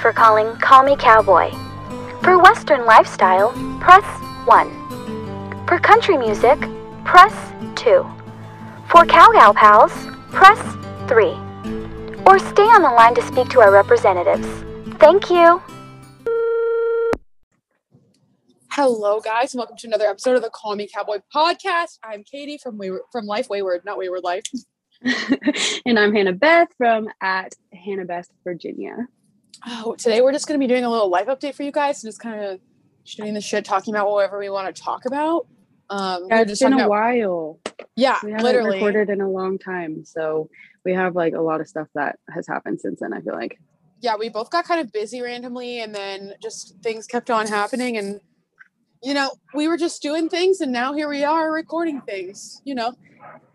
for calling Call Me Cowboy. For Western lifestyle, press 1. For country music, press 2. For Cowgal Pals, press 3. Or stay on the line to speak to our representatives. Thank you. Hello, guys, and welcome to another episode of the Call Me Cowboy podcast. I'm Kaitie from Wayward, from Life Wayward, not Wayward Life. and I'm Hannah Beth from at Hannah Beth, Virginia. Oh, today we're just going to be doing a little life update for you guys, and just kind of shooting the shit, talking about whatever we want to talk about. Um, yeah, we're it's been a about- while. Yeah, We haven't literally. recorded in a long time, so we have like a lot of stuff that has happened since then. I feel like. Yeah, we both got kind of busy randomly, and then just things kept on happening, and you know, we were just doing things, and now here we are recording things. You know,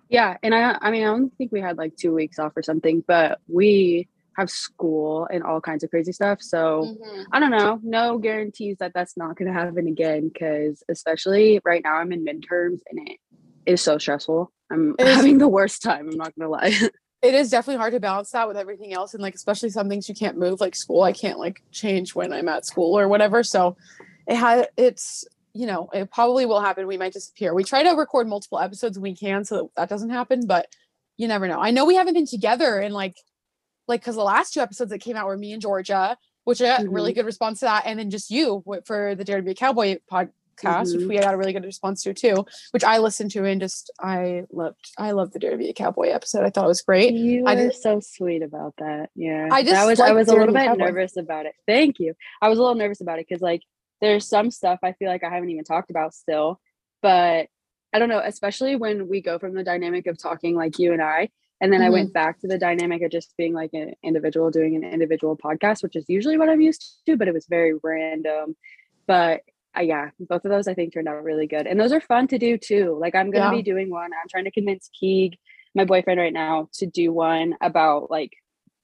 Yeah, and I I mean I don't think we had like two weeks off or something, but we have school and all kinds of crazy stuff. So Mhm. I don't know. No guarantees that that's not going to happen again. Because especially right now, I'm in midterms and it is so stressful. I'm is- having the worst time. I'm not gonna lie. it is definitely hard to balance that with everything else, and like especially some things you can't move, like school. I can't like change when I'm at school or whatever. So it had it's you know it probably will happen. We might disappear. We try to record multiple episodes when we can, so that, that doesn't happen. But you never know. I know we haven't been together in like like because the last two episodes that came out were me and Georgia, which I got really good response to that, and then just you for the Dare to Be a Cowboy podcast, which Mhm. we got a really good response to too, which I listened to and just I loved. I loved the Dare to Be a Cowboy episode. I thought it was great. You I were just- so sweet about that. Yeah. I just that was I was a Dare to little bit Cowboy. nervous about it. Thank you. I was a little nervous about it because like there's some stuff I feel like I haven't even talked about still. But I don't know, especially when we go from the dynamic of talking like you and I, and then I Mm-hmm. went back to the dynamic of just being like an individual doing an individual podcast, which is usually what I'm used to, but it was very random. But uh, yeah, both of those I think turned out really good. And those are fun to do too. Like I'm gonna Yeah. be doing one. I'm trying to convince Keeg, my boyfriend right now, to do one about like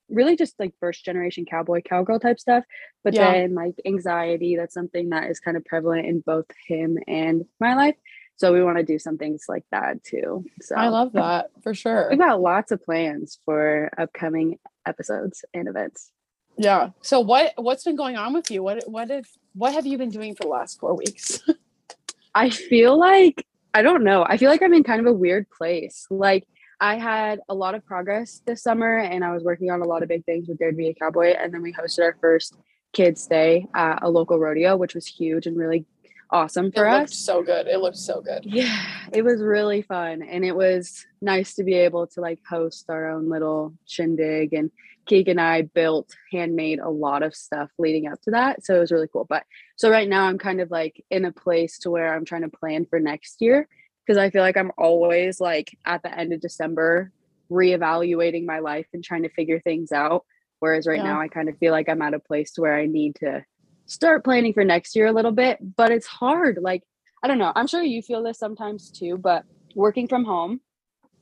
really just like first generation cowboy cowgirl type stuff. But Yeah. then like anxiety, that's something that is kind of prevalent in both him and my life. So we want to do some things like that too. So I love that for sure. we've got lots of plans for upcoming episodes and events. Yeah. So what what's been going on with you? What what if what have you been doing for the last four weeks? I feel like I don't know. I feel like I'm in kind of a weird place. Like I had a lot of progress this summer and I was working on a lot of big things with Dare to Be a Cowboy. And then we hosted our first kids day at a local rodeo, which was huge and really awesome for it us. so good. It looked so good. Yeah, it was really fun. And it was nice to be able to like host our own little shindig. And Keeg and I built, handmade a lot of stuff leading up to that. So it was really cool. But so right now I'm kind of like in a place to where I'm trying to plan for next year because I feel like I'm always like at the end of December reevaluating my life and trying to figure things out. Whereas right Yeah. now I kind of feel like I'm at a place to where I need to start planning for next year a little bit, but it's hard. Like, I don't know. I'm sure you feel this sometimes too, but working from home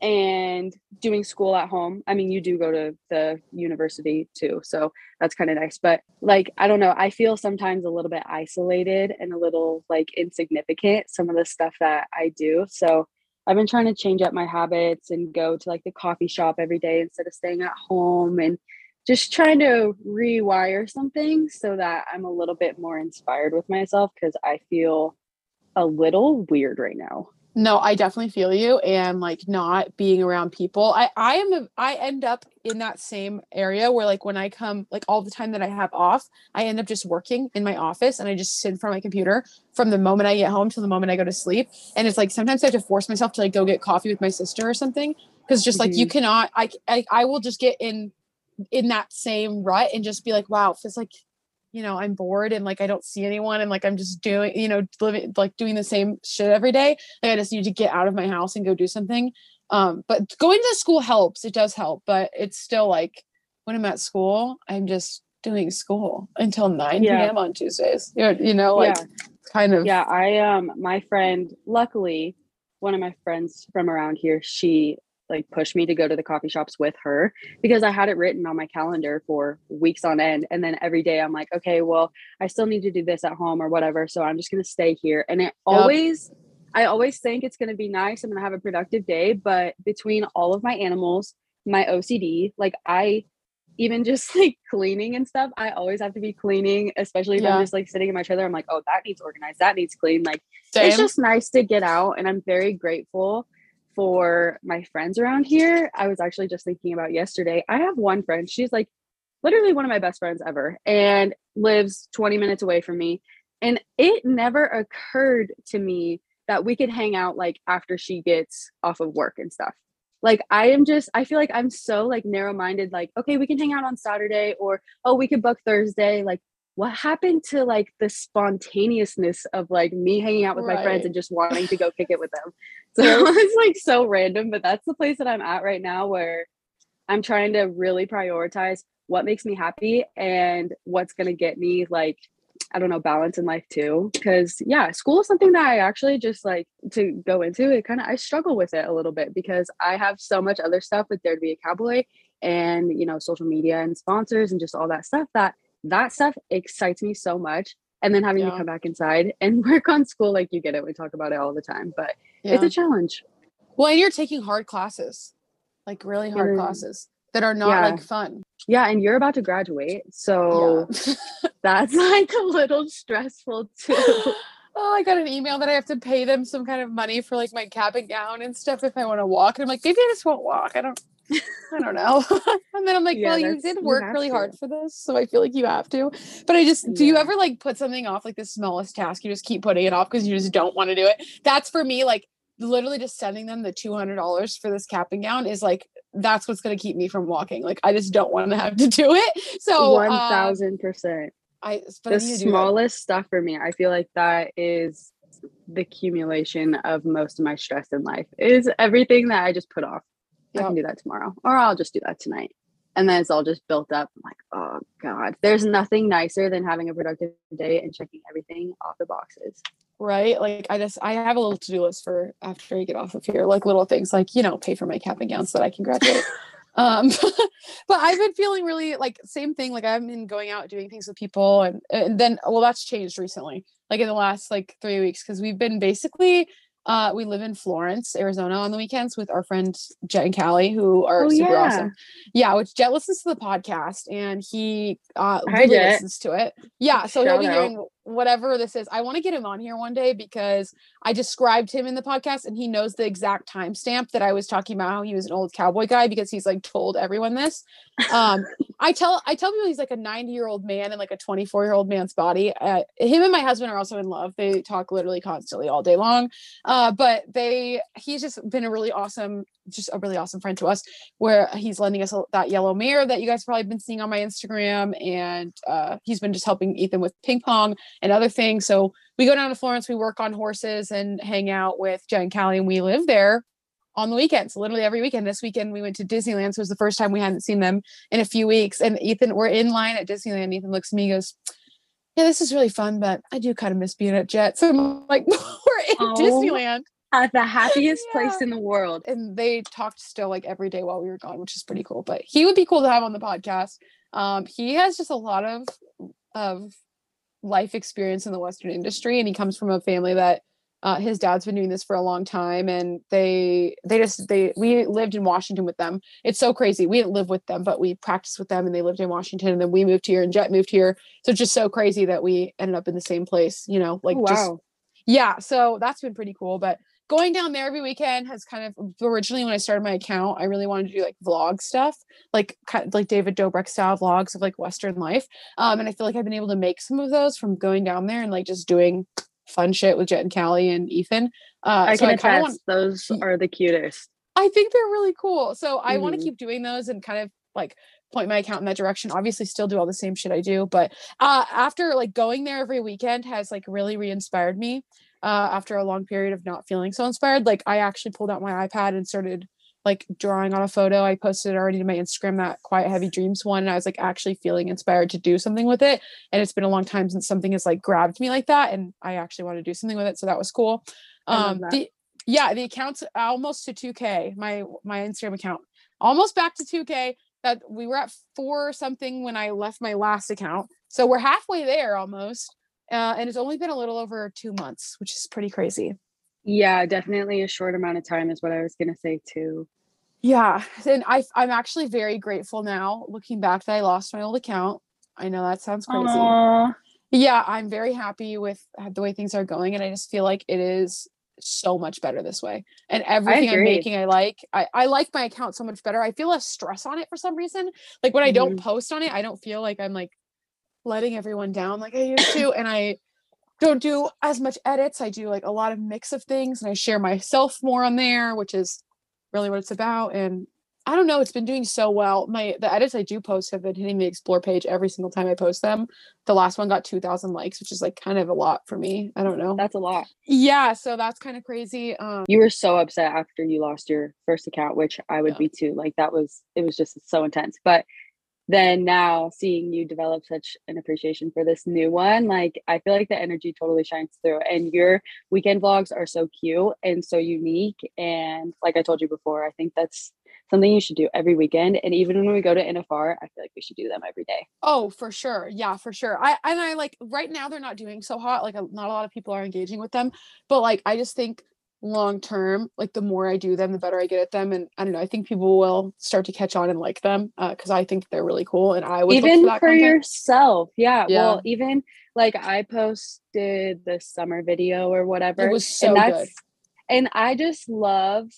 and doing school at home. I mean, you do go to the university too, so that's kind of nice. But like, I don't know. I feel sometimes a little bit isolated and a little like insignificant, some of the stuff that I do. So I've been trying to change up my habits and go to like the coffee shop every day instead of staying at home and just trying to rewire something so that I'm a little bit more inspired with myself because I feel a little weird right now. No, I definitely feel you and like not being around people. I I am a, I end up in that same area where like when I come like all the time that I have off, I end up just working in my office and I just sit in front of my computer from the moment I get home till the moment I go to sleep. And it's like sometimes I have to force myself to like go get coffee with my sister or something because just like you mm-hmm. cannot I, I I will just get in in that same rut and just be like wow, it feels like you know i'm bored and like i don't see anyone and like i'm just doing you know living like doing the same shit every day like i just need to get out of my house and go do something um but going to school helps it does help but it's still like when i'm at school i'm just doing school until 9 Yeah. p.m on tuesdays you know, you know like Yeah. kind of Yeah, I um my friend, luckily, one of my friends from around here, she like pushed me to go to the coffee shops with her because I had it written on my calendar for weeks on end. And then every day I'm like, okay, well, I still need to do this at home or whatever. So I'm just gonna stay here. And it always I always think it's gonna be nice. I'm gonna have a productive day, but between all of my animals, my OCD, like I even just like cleaning and stuff, I always have to be cleaning, especially if Yeah. I'm just like sitting in my trailer. I'm like, oh, that needs organized, that needs clean. Like Same. it's just nice to get out and i'm very grateful for my friends around here i was actually just thinking about yesterday i have one friend she's like literally one of my best friends ever and lives 20 minutes away from me. And it never occurred to me that we could hang out like after she gets off of work and stuff. Like i am just i feel like i'm so like narrow minded like okay we can hang out on saturday or oh we could book thursday like what happened to like the spontaneousness of like me hanging out with my friends and just wanting to go kick it with them? So it's like so random but that's the place that i'm at right now where i'm trying to really prioritize what makes me happy and what's going to get me like i don't know balance in life too because yeah school is something that i actually just like to go into it kind of i struggle with it a little bit because i have so much other stuff with dare to be a cowboy and you know social media and sponsors and just all that stuff that that stuff excites me so much and then having Yeah. to come back inside and work on school like you get it we talk about it all the time but Yeah. it's a challenge well, and you're taking hard classes, like really hard Mm. classes that are not Yeah. like fun. yeah and you're about to graduate so that's like a little stressful too oh, I got an email that I have to pay them some kind of money for like my cap and gown and stuff if I want to walk. And I'm like, maybe I just won't walk. I don't, I don't know. and then I'm like, Yeah, well, you did work have really to. hard for this, so I feel like you have to. But I just, do you ever like put something off, like the smallest task? You just keep putting it off because you just don't want to do it. That's for me, like literally just sending them the two hundred dollars for this cap and gown is like that's what's going to keep me from walking. Like I just don't want to have to do it. So um, thousand percent. I The need to that. smallest stuff for me, I feel like that is the accumulation of most of my stress in life. Is everything that I just put off. I can do that tomorrow, or I'll just do that tonight, and then it's all just built up. I'm like, oh god, there's nothing nicer than having a productive day and checking everything off the boxes. right? Like I just I have a little to do list for after I get off of here, like little things like you know pay for my cap and gown so that I can graduate. um, but I've been feeling really like same thing. Like I've been going out doing things with people, and and then well that's changed recently, like in the last like three weeks because we've been basically. Uh, we live in Florence, Arizona on the weekends with our friend Jet and Callie, who are Oh, super yeah. awesome. Yeah, which Jet listens to the podcast and he uh Hi, really Jet. listens to it. Yeah, so he'll be out. hearing whatever this is. I want to get him on here one day because I described him in the podcast and he knows the exact timestamp that I was talking about how he was an old cowboy guy because he's like told everyone this. Um, I tell I tell people he's like a 90 year old man in like a 24 year old man's body. Uh, him and my husband are also in love. They talk literally constantly all day long. Uh, but they he's just been a really awesome, just a really awesome friend to us. Where he's lending us that yellow mirror that you guys probably been seeing on my Instagram, and uh, he's been just helping Ethan with ping pong and other things. So we go down to Florence, we work on horses and hang out with Jen and Callie, and we live there on the weekends, literally every weekend. This weekend we went to Disneyland, so it was the first time we hadn't seen them in a few weeks. And Ethan, we're in line at Disneyland. Ethan looks at me, goes, "Yeah, this is really fun, but I do kind of miss being at Jet." So I'm like, "We're in Oh. Disneyland." At the happiest place in the world. and they talked still like every day while we were gone, which is pretty cool. But he would be cool to have on the podcast. Um, he has just a lot of of life experience in the Western industry, and he comes from a family that uh, his dad's been doing this for a long time, and they they just they we lived in Washington with them. It's so crazy. We didn't live with them, but we practiced with them, and they lived in Washington, and then we moved here, and Jet moved here. So it's just so crazy that we ended up in the same place. You know, like oh, just wow. yeah so that's been pretty cool but going down there every weekend has kind of originally when i started my account i really wanted to do like vlog stuff like kind of like david dobrik style vlogs of like western life um and i feel like i've been able to make some of those from going down there and like just doing fun shit with jet and callie and ethan uh I so can i attest. want those are the cutest. I think they're really cool. So I want to keep doing those and kind of like point my account in that direction. Obviously, still do all the same shit I do, but uh, after like going there every weekend has like really re-inspired me. Uh, after a long period of not feeling so inspired, like I actually pulled out my iPad and started like drawing on a photo. I posted already to my Instagram that Quiet Heavy Dreams one, and I was like actually feeling inspired to do something with it. And it's been a long time since something has like grabbed me like that, and I actually want to do something with it. So that was cool. Um, the yeah, the account's almost to 2K. My my Instagram account almost back to 2K. That we were at four something when I left my last account, so we're halfway there almost. Uh, and it's only been a little over two months, which is pretty crazy. Yeah, definitely a short amount of time is what I was gonna say too. Yeah, and I I'm actually very grateful now looking back that I lost my old account. I know that sounds crazy. Aw. Yeah, I'm very happy with the way things are going and I just feel like it is so much better this way. And everything I'm making I like. I I like my account so much better. I feel less stress on it for some reason. Like when I don't Mhm. post on it, I don't feel like I'm like letting everyone down like I used to and I don't do as much edits. I do like a lot of mix of things and I share myself more on there, which is really what it's about. And I don't know, it's been doing so well. My the edits I do post have been hitting the explore page every single time I post them. The last one got 2000 likes, which is like kind of a lot for me. I don't know. That's a lot. yeah, so that's kind of crazy. Um You were so upset after you lost your first account, which I would Yeah. be too. Like that was it was just so intense. But then now seeing you develop such an appreciation for this new one, like I feel like the energy totally shines through. And your weekend vlogs are so cute and so unique. And like I told you before, I think that's something you should do every weekend. And even when we go to NFR, I feel like we should do them every day. Oh, for sure. Yeah, for sure. I and I like right now they're not doing so hot. Like not a lot of people are engaging with them, but like I just think long term, like the more I do them, the better I get at them. And I don't know. I think people will start to catch on and like them uh, because I think they're really cool. And I would even for that for yourself. Yeah, Yeah. Well, even like I posted the summer video or whatever. It was so and good. and I just love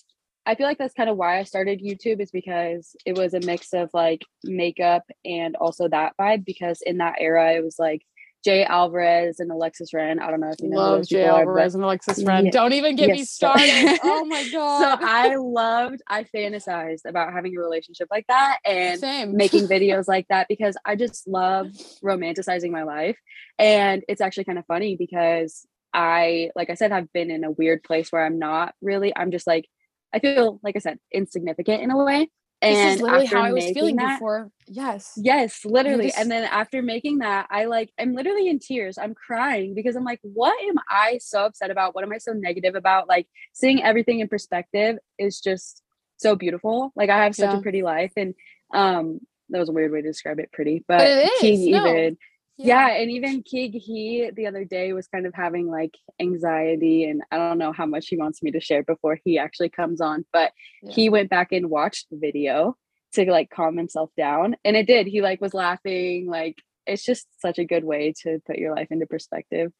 I feel like that's kind of why I started YouTube is because it was a mix of like makeup and also that vibe because in that era it was like Jay Alvarez and Alexis Ren. I don't know if you know Love those Jay people are, but- Alvarez and Alexis Ren. Yeah. Don't even get me Yes, so- started. oh my god. So I loved, I fantasized about having a relationship like that and Same. making videos like that because I just love romanticizing my life. And it's actually kind of funny because I, like I said, have been in a weird place where I'm not really, I'm just like, I feel, like I said, insignificant in a way. This is literally how I was feeling that, before. Yes. Yes, literally. And then after making that, I like I'm literally in tears. I'm crying because I'm like, what am I so upset about? What am I so negative about? Like seeing everything in perspective is just so beautiful. Like I have such Yeah. a pretty life. And um that was a weird way to describe it pretty, but, But it Keeg no. even yeah. and even Keeg, he the other day was kind of having like anxiety, and I don't know how much he wants me to share before he actually comes on, but Yeah. he went back and watched the video to like calm himself down and it did he like was laughing like it's just such a good way to put your life into perspective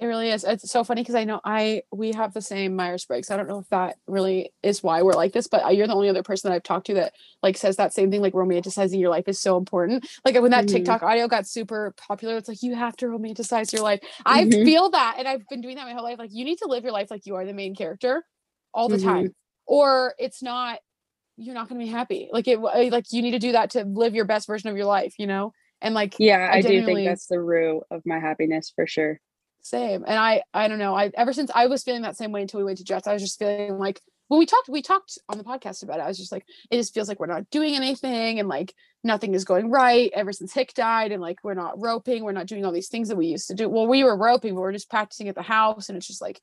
It really is. It's so funny because I know I we have the same Myers Briggs. I don't know if that really is why we're like this, but uh, you're the only other person that I've talked to that like says that same thing. Like romanticizing your life is so important. Like when that Mhm. TikTok audio got super popular, it's like you have to romanticize your life. I Mhm. feel that, and I've been doing that my whole life. Like you need to live your life like you are the main character all the Mhm. time, or it's not. You're not going to be happy. Like it. Like you need to do that to live your best version of your life. You know, and like yeah I i, do think that's the root of my happiness for sure same and i i don't know i ever since i was feeling that same way until we went to jets i was just feeling like when we talked we talked on the podcast about it i was just like it just feels like we're not doing anything and like nothing is going right ever since hick died and like we're not roping we're not doing all these things that we used to do well we were roping but we're just practicing at the house and it's just like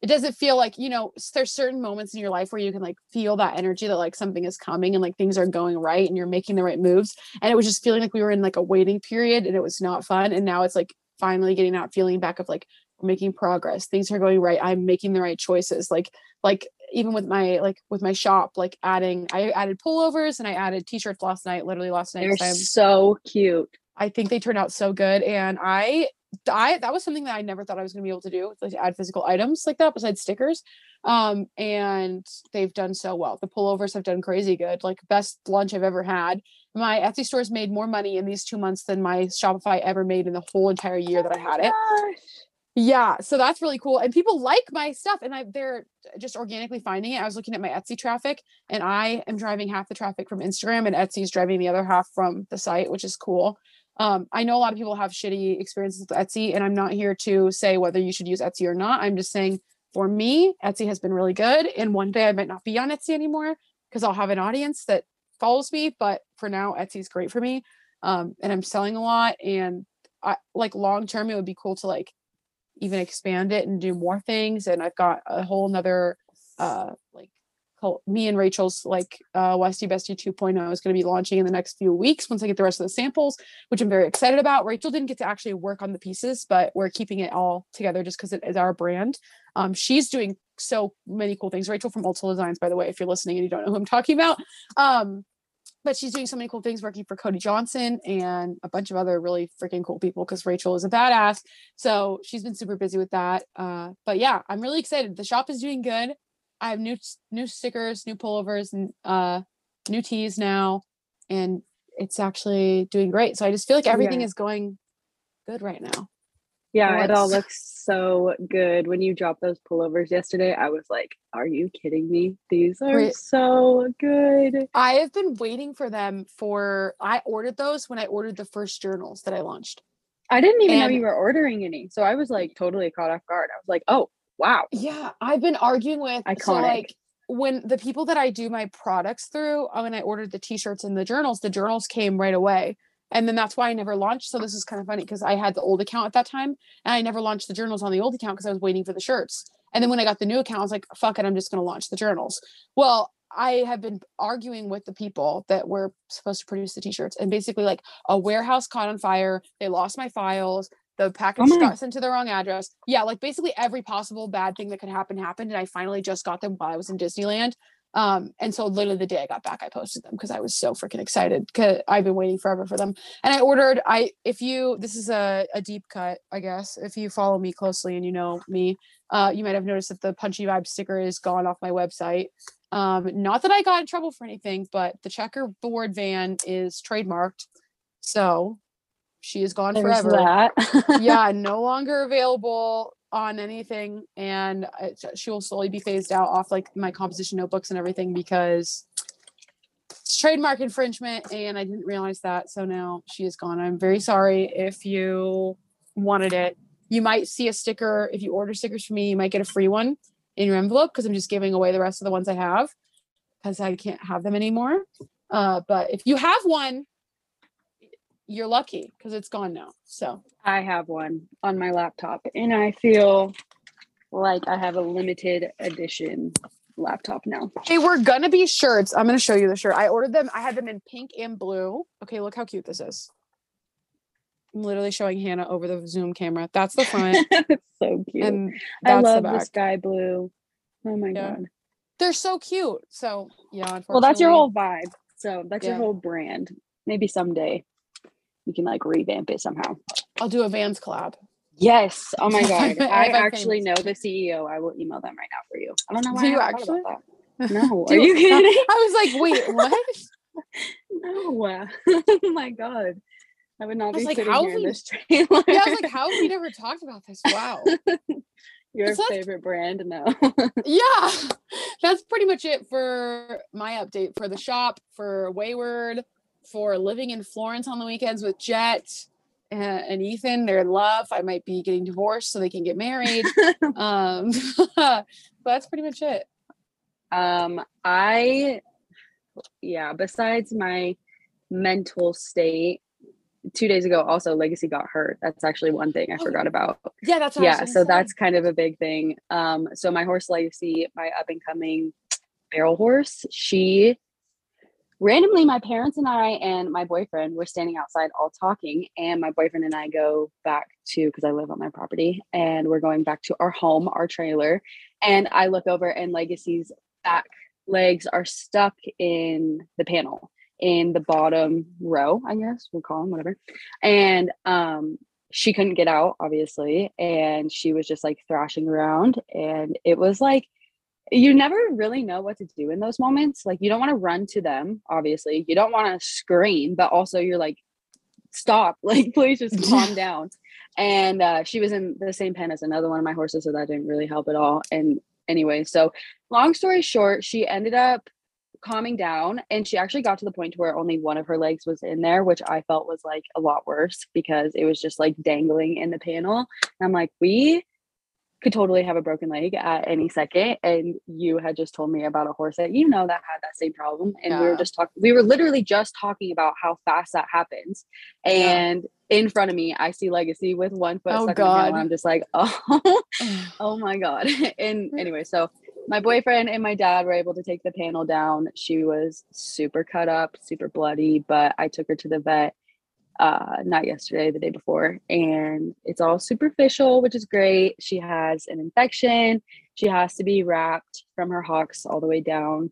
it doesn't feel like you know there's certain moments in your life where you can like feel that energy that like something is coming and like things are going right and you're making the right moves and it was just feeling like we were in like a waiting period and it was not fun and now it's like finally getting that feeling back of like making progress things are going right i'm making the right choices like like even with my like with my shop like adding i added pullovers and i added t-shirts last night literally last night they're so cute I think they turned out so good, and I, I that was something that I never thought I was going to be able to do, like to add physical items like that besides stickers. Um, and they've done so well. The pullovers have done crazy good, like best lunch I've ever had. My Etsy stores made more money in these two months than my Shopify ever made in the whole entire year that I had it. Yeah, so that's really cool. And people like my stuff and I they're just organically finding it. I was looking at my Etsy traffic and I am driving half the traffic from Instagram and Etsy is driving the other half from the site, which is cool. Um, I know a lot of people have shitty experiences with Etsy, and I'm not here to say whether you should use Etsy or not. I'm just saying for me, Etsy has been really good. And one day I might not be on Etsy anymore because I'll have an audience that follows me. But for now, Etsy's great for me. Um, and I'm selling a lot. And I like long term, it would be cool to like even expand it and do more things. And I've got a whole nother uh like me and Rachel's like uh Westy Bestie 2.0 is going to be launching in the next few weeks once I get the rest of the samples, which I'm very excited about. Rachel didn't get to actually work on the pieces, but we're keeping it all together just because it is our brand. Um, she's doing so many cool things. Rachel from Ultimate Designs, by the way, if you're listening and you don't know who I'm talking about. Um, but she's doing so many cool things working for Cody Johnson and a bunch of other really freaking cool people because Rachel is a badass. So she's been super busy with that. Uh, but yeah, I'm really excited. The shop is doing good. I have new new stickers, new pullovers, and uh, new tees now, and it's actually doing great. So I just feel like everything Yeah. is going good right now. Yeah, it all looks so good. When you dropped those pullovers yesterday, I was like, "Are you kidding me? These are Right. so good." I have been waiting for them for. I ordered those when I ordered the first journals that I launched. I didn't even know you were ordering any, so I was like totally caught off guard. I was like, "Oh, wow!" Yeah, I've been arguing with so Iconic. like when the people that I do my products through, uh, when I ordered the t-shirts and the journals, the journals came right away. And then that's why I never launched. So this is kind of funny because I had the old account at that time and I never launched the journals on the old account because I was waiting for the shirts. And then when I got the new account, I was like, fuck it, I'm just gonna launch the journals. Well, I have been arguing with the people that were supposed to produce the t-shirts and basically like a warehouse caught on fire, they lost my files, the oh package my- got sent to the wrong address. Yeah, like basically every possible bad thing that could happen happened. And I finally just got them while I was in Disneyland. Um, and so literally the day I got back, I posted them because I was so freaking excited because I've been waiting forever for them. And I ordered, I if you this is a, a deep cut, I guess. If you follow me closely and you know me, uh, you might have noticed that the punchy vibe sticker is gone off my website. Um, not that I got in trouble for anything, but the checkerboard van is trademarked. So she is gone There's forever yeah, no longer available on anything, and it, she will slowly be phased out off like my composition notebooks and everything because it's trademark infringement, and I didn't realize that. So now she is gone. I'm very sorry if you wanted it. You might see a sticker if you order stickers from me. You might get a free one in your envelope because I'm just giving away the rest of the ones I have because I can't have them anymore. Uh, but if you have one, you're lucky because it's gone now. So I have one on my laptop, and I feel like I have a limited edition laptop now. They were gonna be shirts. I'm gonna show you the shirt. I ordered them. I had them in pink and blue. Okay, look how cute this is. I'm literally showing Hannah over the Zoom camera. That's the front, it's so cute. and I that's the love the, back. sky blue. Oh my Yeah. god. They're so cute. So yeah, Well, that's your whole vibe. So that's your whole brand. Maybe someday you can like revamp it somehow. I'll do a Vans collab. Yes. Oh my god. I actually know the CEO. I will email them right now for you. I don't know why Do you haven't thought about that. No, Do are you kidding? I was like, wait, what? No. oh my god. I would not was be like, sitting here have in this trailer. Yeah, I was like, how have we never talked about this? Wow. Your favorite brand? No. yeah that's pretty much it for my update for the shop for wayward for living in florence on the weekends with jet and, ethan they're in love i might be getting divorced so they can get married um but that's pretty much it Um, I, yeah, besides my mental state, two days ago, also Legacy got hurt. That's actually one thing I Oh, forgot about. yeah that's what I was Yeah, so say. that's kind of a big thing. Um, so my horse Legacy, my up and coming barrel horse, she randomly, my parents and I and my boyfriend were standing outside all talking, and my boyfriend and I go back to because I live on my property, and we're going back to our home, our trailer, and I look over and Legacy's back legs are stuck in the panel in the bottom row, I guess we'll call them whatever. And um she couldn't get out, obviously, and she was just like thrashing around. And it was like you never really know what to do in those moments. Like you don't want to run to them, obviously. You don't want to scream, but also you're like, stop, like please just calm down. And uh, she was in the same pen as another one of my horses, so that didn't really help at all. And anyway, so long story short, she ended up calming down and she actually got to the point where only one of her legs was in there which i felt was like a lot worse because it was just like dangling in the panel and i'm like we could totally have a broken leg at any second and you had just told me about a horse that you know that had that same problem and we were just talking we were literally just talking about how fast that happens Yeah. and in front of me i see legacy with one foot Oh, stuck in God. i'm just like oh oh my god and mm. anyway so my boyfriend and my dad were able to take the panel down she was super cut up super bloody but i took her to the vet uh, not yesterday, the day before, and it's all superficial, which is great. She has an infection. She has to be wrapped from her hocks all the way down.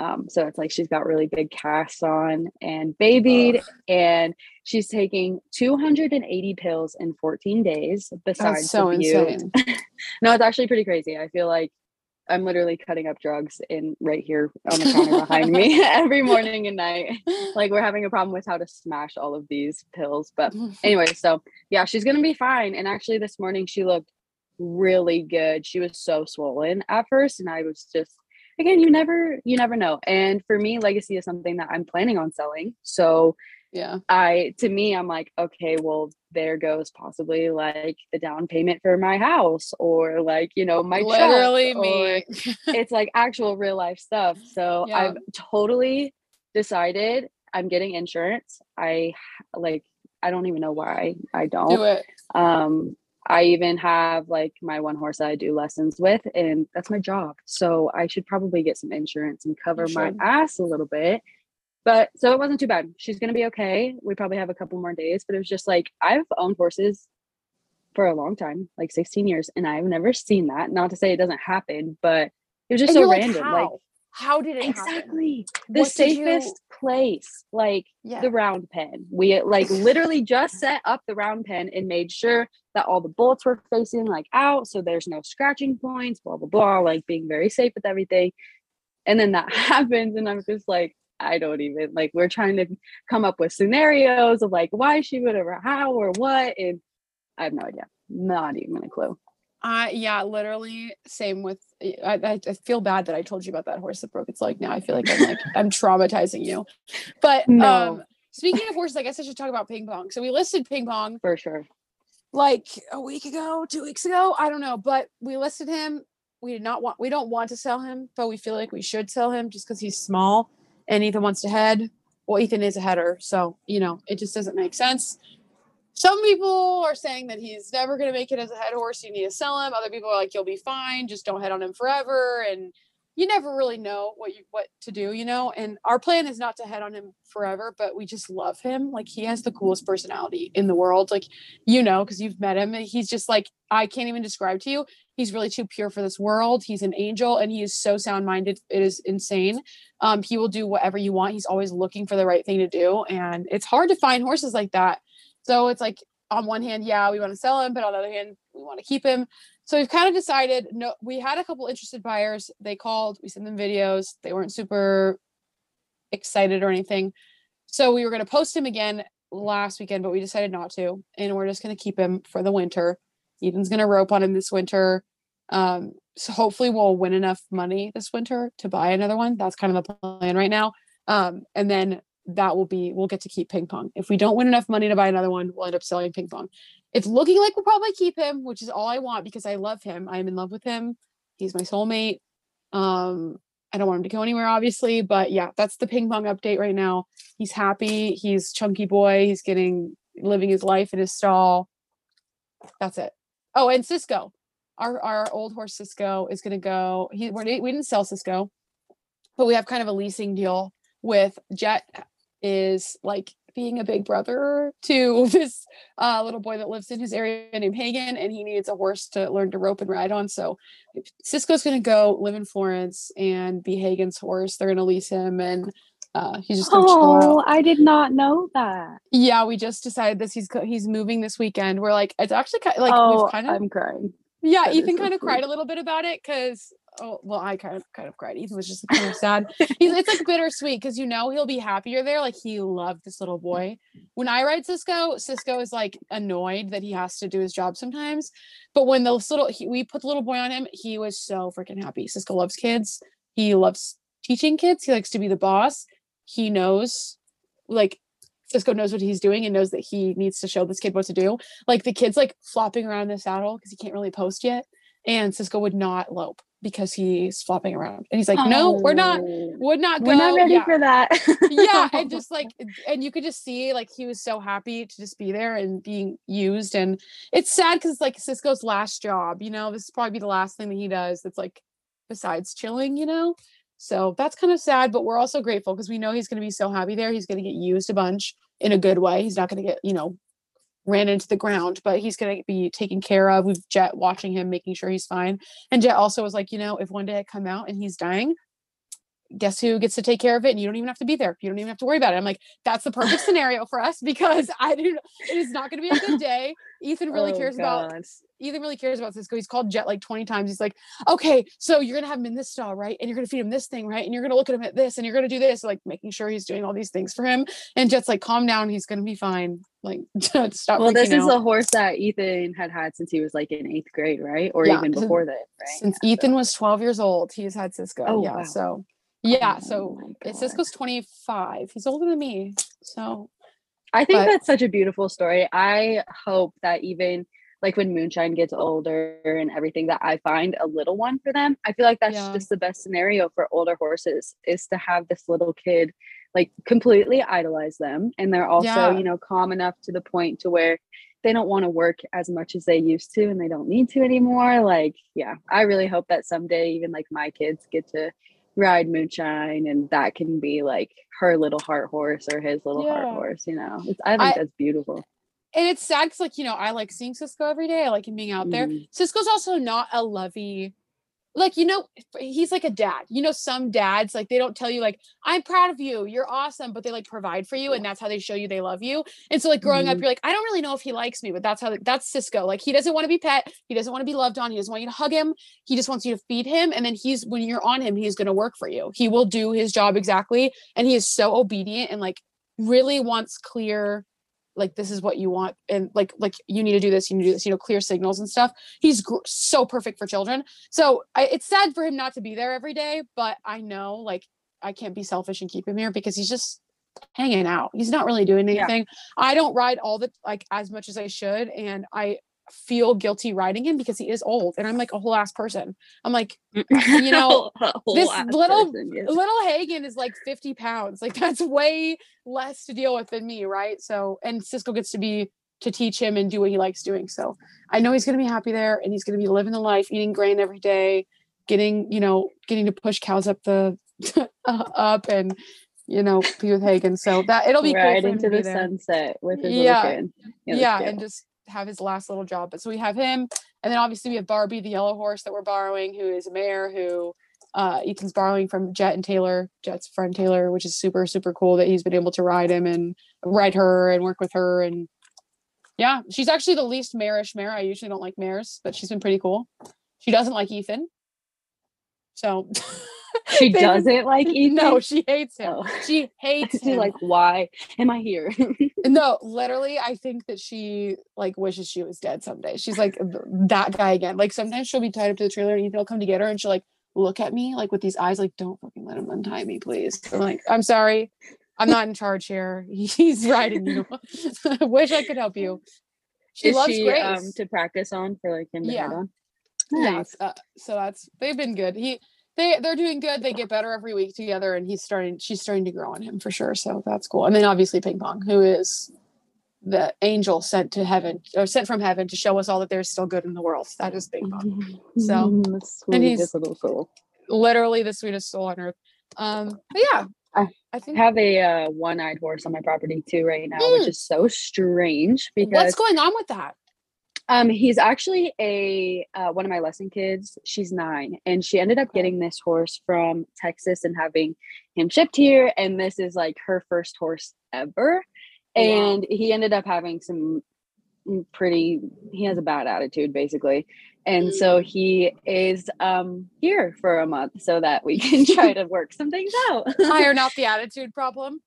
Um, so it's like she's got really big casts on and babied, Ugh. and she's taking 280 pills in 14 days. Besides, That's so insane. no, it's actually pretty crazy. I feel like I'm literally cutting up drugs in right here on the counter behind me every morning and night. Like we're having a problem with how to smash all of these pills. But anyway, so yeah, she's gonna be fine. And actually this morning she looked really good. She was so swollen at first, and I was just again, you never you never know. And for me, legacy is something that I'm planning on selling. So yeah i to me i'm like okay well there goes possibly like the down payment for my house or like you know my literally me. it's like actual real life stuff. So yeah. i've totally decided i'm getting insurance. I like i don't even know why i don't. do it. Um i even have like my one horse that i do lessons with and that's my job. So i should probably get some insurance and cover my ass a little bit but so it wasn't too bad. She's going to be okay. We probably have a couple more days, but it was just like I've owned horses for a long time, like 16 years, and I've never seen that. Not to say it doesn't happen, but it was just and so random. How? Like how did it exactly happen? the what safest you... place like yeah. the round pen we like literally just set up the round pen and made sure that all the bolts were facing like out so there's no scratching points blah blah blah like being very safe with everything and then that happens and i'm just like I don't even like we're trying to come up with scenarios of like why she would have how or what and I have no idea. Not even a clue. Uh yeah, literally same with I, I, I feel bad that I told you about that horse that broke its leg. Now I feel like I'm like I'm traumatizing you. But no. um speaking of horses, I guess I should talk about ping pong. So we listed ping pong for sure. Like a week ago, two weeks ago, I don't know, but we listed him. We did not want we don't want to sell him, but we feel like we should sell him just because he's small and Ethan wants to head. Well, Ethan is a header, so you know it just doesn't make sense. Some people are saying that he's never going to make it as a head horse. You need to sell him. Other people are like, you'll be fine. Just don't head on him forever. And you never really know what you what to do, you know. And our plan is not to head on him forever, but we just love him. Like he has the coolest personality in the world. Like you know, because you've met him. He's just like I can't even describe to you. He's really too pure for this world. He's an angel, and he is so sound minded. It is insane. Um, he will do whatever you want. He's always looking for the right thing to do, and it's hard to find horses like that. So it's like on one hand, yeah, we want to sell him, but on the other hand, we want to keep him. So we've kind of decided no we had a couple interested buyers. They called, we sent them videos. They weren't super excited or anything. So we were going to post him again last weekend, but we decided not to. And we're just going to keep him for the winter. Ethan's going to rope on him this winter. Um, so hopefully we'll win enough money this winter to buy another one. That's kind of the plan right now. Um, and then that will be we'll get to keep ping pong. If we don't win enough money to buy another one, we'll end up selling ping pong. It's looking like we'll probably keep him, which is all I want because I love him. I'm in love with him. He's my soulmate. Um, I don't want him to go anywhere, obviously, but yeah, that's the ping pong update right now. He's happy. He's chunky boy. He's getting living his life in his stall. That's it. Oh, and Cisco, our our old horse Cisco is gonna go. He we didn't sell Cisco, but we have kind of a leasing deal with Jet is like being a big brother to this uh, little boy that lives in his area named Hagen, and he needs a horse to learn to rope and ride on. So Cisco's going to go live in Florence and be Hagen's horse. They're going to lease him, and uh, he's just oh, I did not know that. Yeah, we just decided this. He's he's moving this weekend. We're like, it's actually kind of, like oh, we've kind of. I'm crying. Yeah, that Ethan so kind of cried a little bit about it because oh well i kind of kind of cried. Ethan was just kind of sad. It's like bittersweet because you know he'll be happier there like he loved this little boy. When i ride cisco cisco is like annoyed that he has to do his job sometimes but when the little he, we put the little boy on him he was so freaking happy. Cisco loves kids. He loves teaching kids. He likes to be the boss. He knows like Cisco knows what he's doing and knows that he needs to show this kid what to do. Like the kid's like flopping around in the saddle because he can't really post yet. And Cisco would not lope because he's flopping around and he's like oh, no we're not oh. would not go we're not ready yeah. for that yeah and just like and you could just see like he was so happy to just be there and being used and it's sad because it's like cisco's last job you know this is probably the last thing that he does that's like besides chilling you know so that's kind of sad but we're also grateful because we know he's going to be so happy there he's going to get used a bunch in a good way. He's not going to get, you know, ran into the ground, but he's going to be taken care of. We've Jet watching him, making sure he's fine. And Jet also was like, you know, if one day I come out and he's dying, guess who gets to take care of it and you don't even have to be there you don't even have to worry about it i'm like that's the perfect scenario for us because i do it is not going to be a good day ethan really Oh, cares God. about Ethan really cares about Cisco. He's called Jet like 20 times. He's like, okay, so you're gonna have him in this stall, right? And you're gonna feed him this thing, right? And you're gonna look at him at this, and you're gonna do this, like making sure he's doing all these things for him. And Jet's like, calm down, he's gonna be fine. Like, stop. Well, this is out. a horse that Ethan had had since he was like in eighth grade, right? Or Yeah, even since- before that, right? since Yeah, Ethan was 12 years old, he's had Cisco. Oh, yeah. wow. So yeah, Oh so uh, Cisco's 25. He's older than me. So I think But- that's such a beautiful story. I hope that even like when Moonshine gets older and everything, that I find a little one for them. I feel like that's Yeah. just the best scenario for older horses is to have this little kid like completely idolize them. And they're also, Yeah. you know, calm enough to the point to where they don't want to work as much as they used to and they don't need to anymore. Like, yeah, I really hope that someday even like my kids get to ride moonshine and that can be like her little heart horse or his little heart horse, you know. It's, I think I- that's beautiful. and it's sad because like, you know, I like seeing Cisco every day. I like him being out there. Mhm. Cisco's also not a lovey, like, you know, he's like a dad. You know, some dads, like, they don't tell you, like, I'm proud of you, you're awesome, but they like provide for you, and that's how they show you they love you. And so, like, growing up, Mhm. you're like, I don't really know if he likes me, but that's how that's Cisco. Like, he doesn't want to be pet, he doesn't want to be loved on, he doesn't want you to hug him, he just wants you to feed him. And then he's, when you're on him, he's going to work for you. He will do his job exactly. And he is so obedient and like really wants clear like this is what you want and like like you need to do this you need to do this you know clear signals and stuff. He's gr- so perfect for children. So I, it's sad for him not to be there every day but i know like i can't be selfish and keep him here because he's just hanging out. He's not really doing Yeah. anything. I don't ride all the like as much as i should and i feel guilty riding him because he is old and i'm like a whole ass person i'm like you know, this little- person, yes. little Hagen is like 50 pounds. Like that's way less to deal with than me, right? So and Cisco gets to be to teach him and do what he likes doing. So I know he's gonna be happy there and he's gonna be living the life, eating grain every day, getting, you know, getting to push cows up the uh, up and you know, be with Hagen. So that it'll be right cool into the there sunset with his Yeah. little kid. that's yeah, and just have his last little job. But so we have him, and then obviously we have Barbie, the yellow horse that we're borrowing, who is a mare who uh, Ethan's borrowing from Jet and Taylor, Jet's friend Taylor, which is super super cool that he's been able to ride him and ride her and work with her and yeah, she's actually the least marish mare. I usually don't like mares, but she's been pretty cool. She doesn't like Ethan, so she doesn't like Ethan. no, she hates him. Oh. She hates him. like, why am I here? No, literally, I think that she like wishes she was dead someday. She's like that guy again. Like sometimes she'll be tied up to the trailer and Ethan will come to get her and she'll like look at me like with these eyes, like, don't fucking let him untie me, please. I'm like, I'm sorry. I'm not in charge here. He's riding you. I wish I could help you. She Is loves she Grace. um to practice on for like him to Yeah. head on? Yeah, Nice. uh, so that's they've been good. He they they're doing good. They get better every week together, and he's starting. She's starting to grow on him for sure. So that's cool. And then obviously Ping Pong, who is the angel sent to heaven or sent from heaven to show us all that there's still good in the world. That is Ping Pong. So, and he's- sweetest little soul. Literally the sweetest soul on earth. Um, but yeah, I I think have a uh, one-eyed horse on my property too right now, which is so strange because what's going on with that? Um, he's actually a uh, one of my lesson kids. She's nine, and she ended up getting this horse from Texas and having him shipped here. And this is like her first horse ever. And he ended up having some mm, pretty. He has a bad attitude, basically, and so he is um here for a month so that we can try to work some things out. Iron out the attitude problem.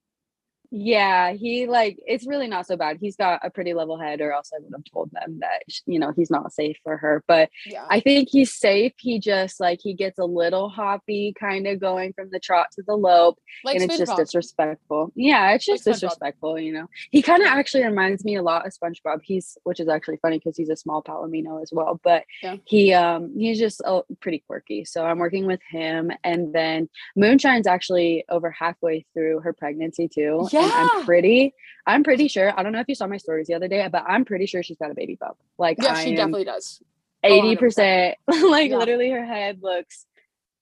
Yeah, he like it's really not so bad. He's got a pretty level head, or else I would have told them that you know he's not safe for her. But Yeah. I think he's safe. He just like he gets a little hoppy, kind of going from the trot to the lope, like and it's just disrespectful. Yeah, it's just SpongeBob. disrespectful. You know, he kind of actually reminds me a lot of SpongeBob. He's which is actually funny because he's a small Palomino as well. But Yeah. he um he's just uh, pretty quirky. So I'm working with him, and then Moonshine's actually over halfway through her pregnancy too. and Yeah. I'm pretty, I'm pretty sure. I don't know if you saw my stories the other day, but I'm pretty sure she's got a baby bump. Like yeah, I she definitely does. Oh, eighty percent. Like Yeah. literally, her head looks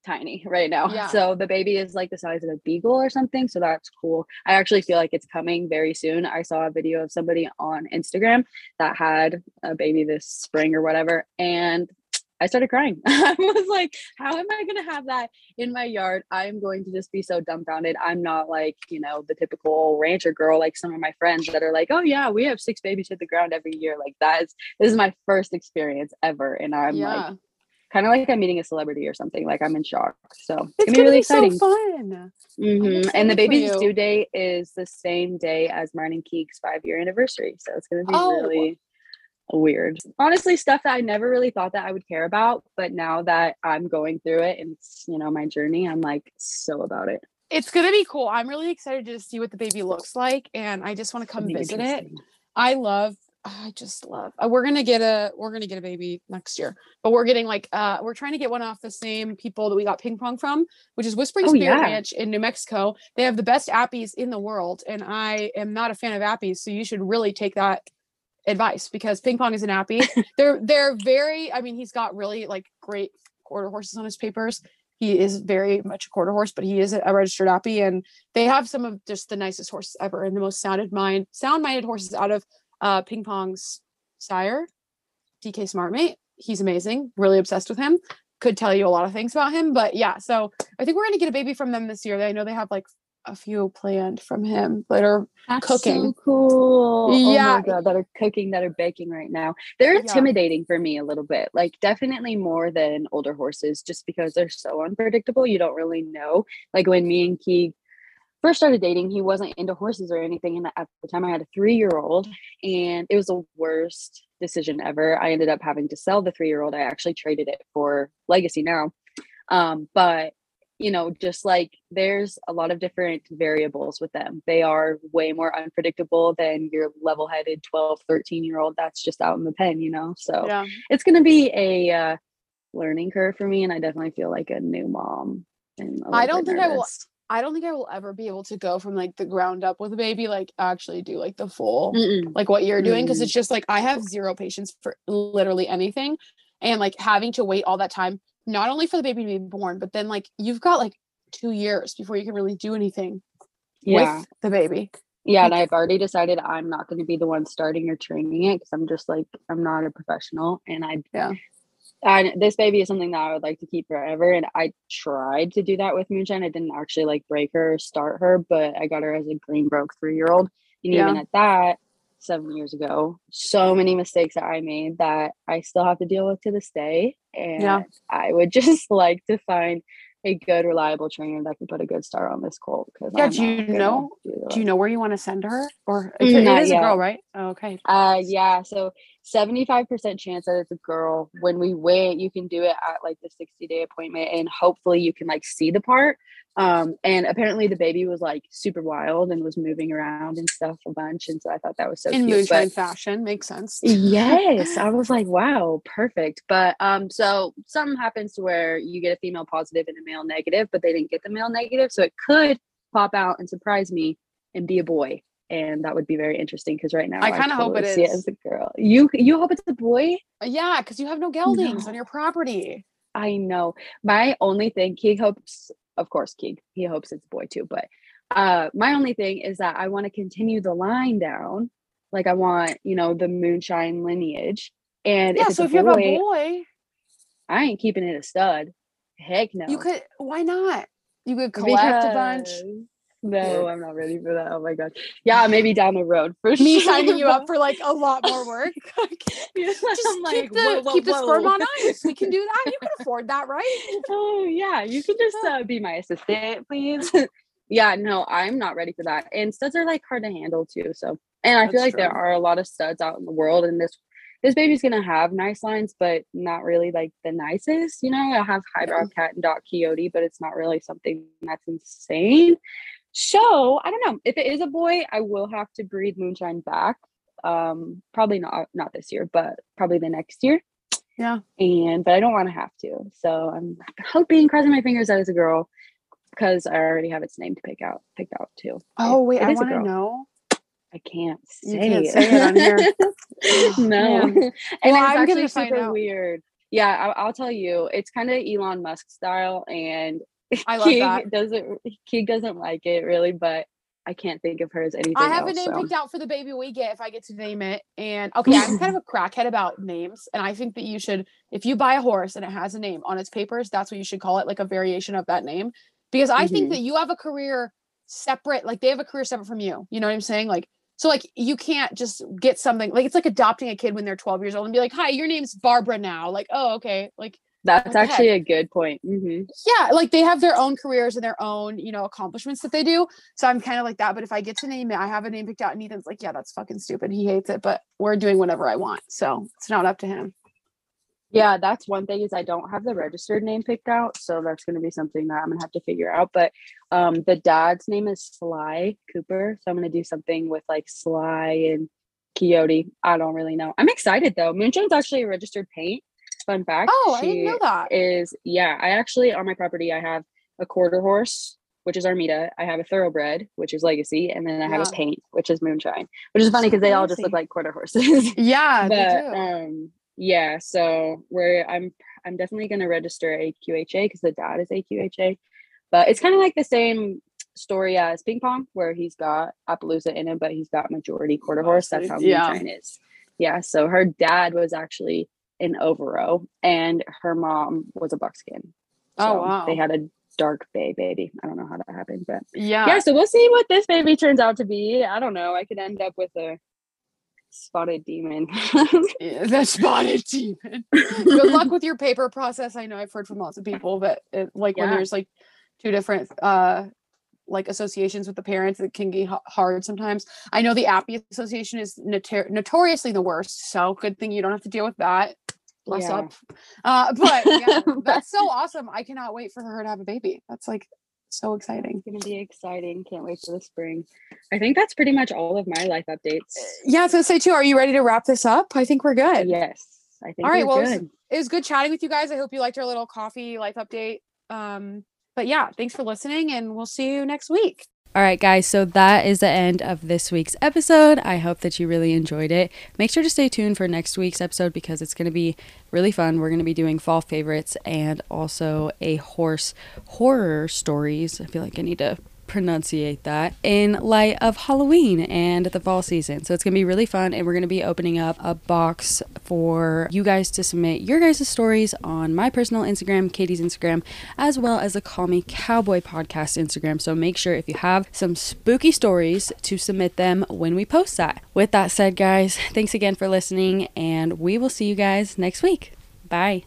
tiny right now. Yeah. So the baby is like the size of a beagle or something. So that's cool. I actually feel like it's coming very soon. I saw a video of somebody on Instagram that had a baby this spring or whatever. And I started crying. I was like, how am I going to have that in my yard? I'm going to just be so dumbfounded. I'm not like, you know, the typical rancher girl like some of my friends that are like, oh, yeah, we have six babies hit the ground every year. Like, that is, this is my first experience ever. And I'm yeah. like, kind of like I'm meeting a celebrity or something. Like, I'm in shock. So it's gonna be really exciting. so fun. Mhm. And the baby's due date is the same day as mine and Keeg's five year anniversary. So it's going to be Oh. really weird. Honestly, stuff that I never really thought that I would care about. But now that I'm going through it and it's, you know, my journey, I'm like so about it. It's gonna be cool. I'm really excited to see what the baby looks like, and I just want to come visit it. I love. I just love. uh, we're gonna get a. We're gonna get a baby next year, but we're getting like. uh We're trying to get one off the same people that we got ping pong from, which is Whispering Oh, Spirit yeah. Ranch in New Mexico. They have the best appies in the world, and I am not a fan of appies, so you should really take that advice because ping pong is an appy. they're they're very. I mean, he's got really like great quarter horses on his papers. He is very much a quarter horse, but he is a registered appy, and they have some of just the nicest horses ever and the most sounded mind sound minded horses out of uh ping pong's sire dk smartmate he's amazing really obsessed with him could tell you a lot of things about him but yeah so i think we're going to get a baby from them this year i know they have like a few planned from him that are That's cooking. so cool. Oh Yeah. my god, that are cooking, that are baking right now. They're Yeah. intimidating for me a little bit. Like definitely more than older horses, just because they're so unpredictable. You don't really know. Like when me and Keeg first started dating, he wasn't into horses or anything. And at the time I had a three-year-old and it was the worst decision ever. I ended up having to sell the three-year-old. I actually traded it for legacy now. Um, but you know, just like there's a lot of different variables with them. They are way more unpredictable than your level headed 12, 13 year old that's just out in the pen, you know? So yeah it's going to be a uh, learning curve for me. And I definitely feel like a new mom. And I don't think I will- i don't think i will ever be able to go from like the ground up with a baby like actually do like the full Mm-mm. like what you're doing because Mm. it's just like I have zero patience for literally anything and like having to wait all that time not only for the baby to be born but then like you've got like 2 years before you can really do anything Yeah. with the baby. Yeah, and I've already decided I'm not going to be the one starting or training it because I'm just like I'm not a professional, and I Yeah. And this baby is something that I would like to keep forever, and I tried to do that with Moonshine. I didn't actually like break her or start her, but I got her as a green broke three year old, and even at that, seven years ago, so many mistakes that I made that I still have to deal with to this day, and Yeah. I would just like to find a good, reliable trainer that can put a good star on this colt. Because Yeah, do you know- Do you know where you want to send her or Mm, it not is a girl, right? Oh, okay. Uh yeah, so 75% chance that it's a girl. When we wait, you can do it at like the 60 day appointment and hopefully you can like see the part. Um and apparently the baby was like super wild and was moving around and stuff a bunch. And so I thought that was so In cute. moonshine fashion makes sense. yes, I was like, wow, perfect. But um so something happens to where you get a female positive and a male negative, but they didn't get the male negative. So it could pop out and surprise me and be a boy. And that would be very interesting because right now I kinda hope it it is. as a girl. You you hope it's a boy? Uh, Yeah, because you have no geldings No. on your property. I know. My only thing, Keeg hopes, of course, Keeg, he hopes it's a boy too. But uh, my only thing is that I want to continue the line down. Like I want, you know, the moonshine lineage. And Yeah, if so if you have a boy, I ain't keeping it a stud. Heck no. you could why not? You could collect a bunch. No, I'm not ready for that. Oh my god. Yeah, maybe down the road for Me sure. signing you up for like a lot more work. Just I'm keep like, the whoa, whoa, keep the sperm on ice. We can do that. You can afford that, right? oh yeah you can just uh, be my assistant please yeah no i'm not ready for that and studs are like hard to handle too so and i feel That's like there are a lot of studs out in the world and this this baby's gonna have nice lines but not really like the nicest you know i have highbrow cat and dot coyote but it's not really something that's insane so i don't know if it is a boy i will have to breed moonshine back um probably not not this year but probably the next year Yeah. and but I don't want to have to. So I'm hoping, crossing my fingers that it's a girl, because I already have its name to pick out, picked out too. Oh It- wait, it I want to know. I can't say You can't it. say it on here. no, and Well, it's I'm actually super weird Yeah, I'll, I'll tell you, it's kind of Elon Musk style, and I love Keeg that. doesn't Keeg doesn't like it really, but I can't think of her as anything. I have else, a name so. picked out for the baby we get if I get to name it. And okay, I'm kind of a crackhead about names. And I think that you should, if you buy a horse and it has a name on its papers, that's what you should call it, like a variation of that name. Because I think Mhm. that you have a career separate, like they have a career separate from you. You know what I'm saying? Like, so like you can't just get something like it's like adopting a kid when they're 12 years old and be like, hi, your name's Barbara now. Like, oh, okay. Like, That's actually a good point. hmm yeah, like they have their own careers and their own, you know, accomplishments that they do. So I'm kind of like that. But if I get to name it, I have a name picked out, and Ethan's like, yeah, that's fucking stupid. He hates it, but we're doing whatever I want. So it's not up to him. Yeah, that's one thing is I don't have the registered name picked out, so that's going to be something that I'm gonna have to figure out. But um, the dad's name is Sly Cooper, so I'm gonna do something with like Sly and Coyote. I don't really know. I'm excited though. Moonshine's actually a registered paint. Fun fact. Oh, I didn't know that. Is yeah. I actually on my property I have a quarter horse, which is Armida. I have a thoroughbred, which is Legacy, and then I have a paint, which is Moonshine. Which is funny because they all just look like quarter horses. Yeah, but they do. um yeah so we're i'm i'm definitely going to register a qha because the dad is a qha but it's kind of like the same story as ping pong where he's got appaloosa in him, but he's got majority quarter horse that's how Yeah. moonshine is yeah so her dad was actually an overo and her mom was a buckskin Oh, wow. they had a dark bay baby i don't know how that happened but yeah. yeah so we'll see what this baby turns out to be i don't know i could end up with a spotted demon Yeah, the spotted demon. Good luck with your paper process. I know I've heard from lots of people that it, like when there's like two different uh like associations with the parents, it can be h- hard sometimes. I know the Appy Association is notor- notoriously the worst, so good thing you don't have to deal with that. Bless Yeah. up. Uh, but yeah, that's so awesome. I cannot wait for her to have a baby. That's like so exciting. It's gonna be exciting. Can't wait for the spring. I think that's pretty much all of my life updates. Yeah, so say too. Are you ready to wrap this up? I think we're good. Yes, I think All right, well, it's- good. it was good chatting with you guys. I hope you liked our little coffee life update. Um, but yeah, thanks for listening, and we'll see you next week. All right, guys, so that is the end of this week's episode. I hope that you really enjoyed it. Make sure to stay tuned for next week's episode because it's going to be really fun. We're going to be doing fall favorites and also a horse horror stories. I feel like I need to pronunciate that in light of Halloween and the fall season. So it's going to be really fun and we're going to be opening up a box for you guys to submit your guys' stories on my personal Instagram, Kaitie's Instagram, as well as the Call Me Cowboy podcast Instagram. So make sure if you have some spooky stories to submit them when we post that. With that said, guys, thanks again for listening and we will see you guys next week. Bye.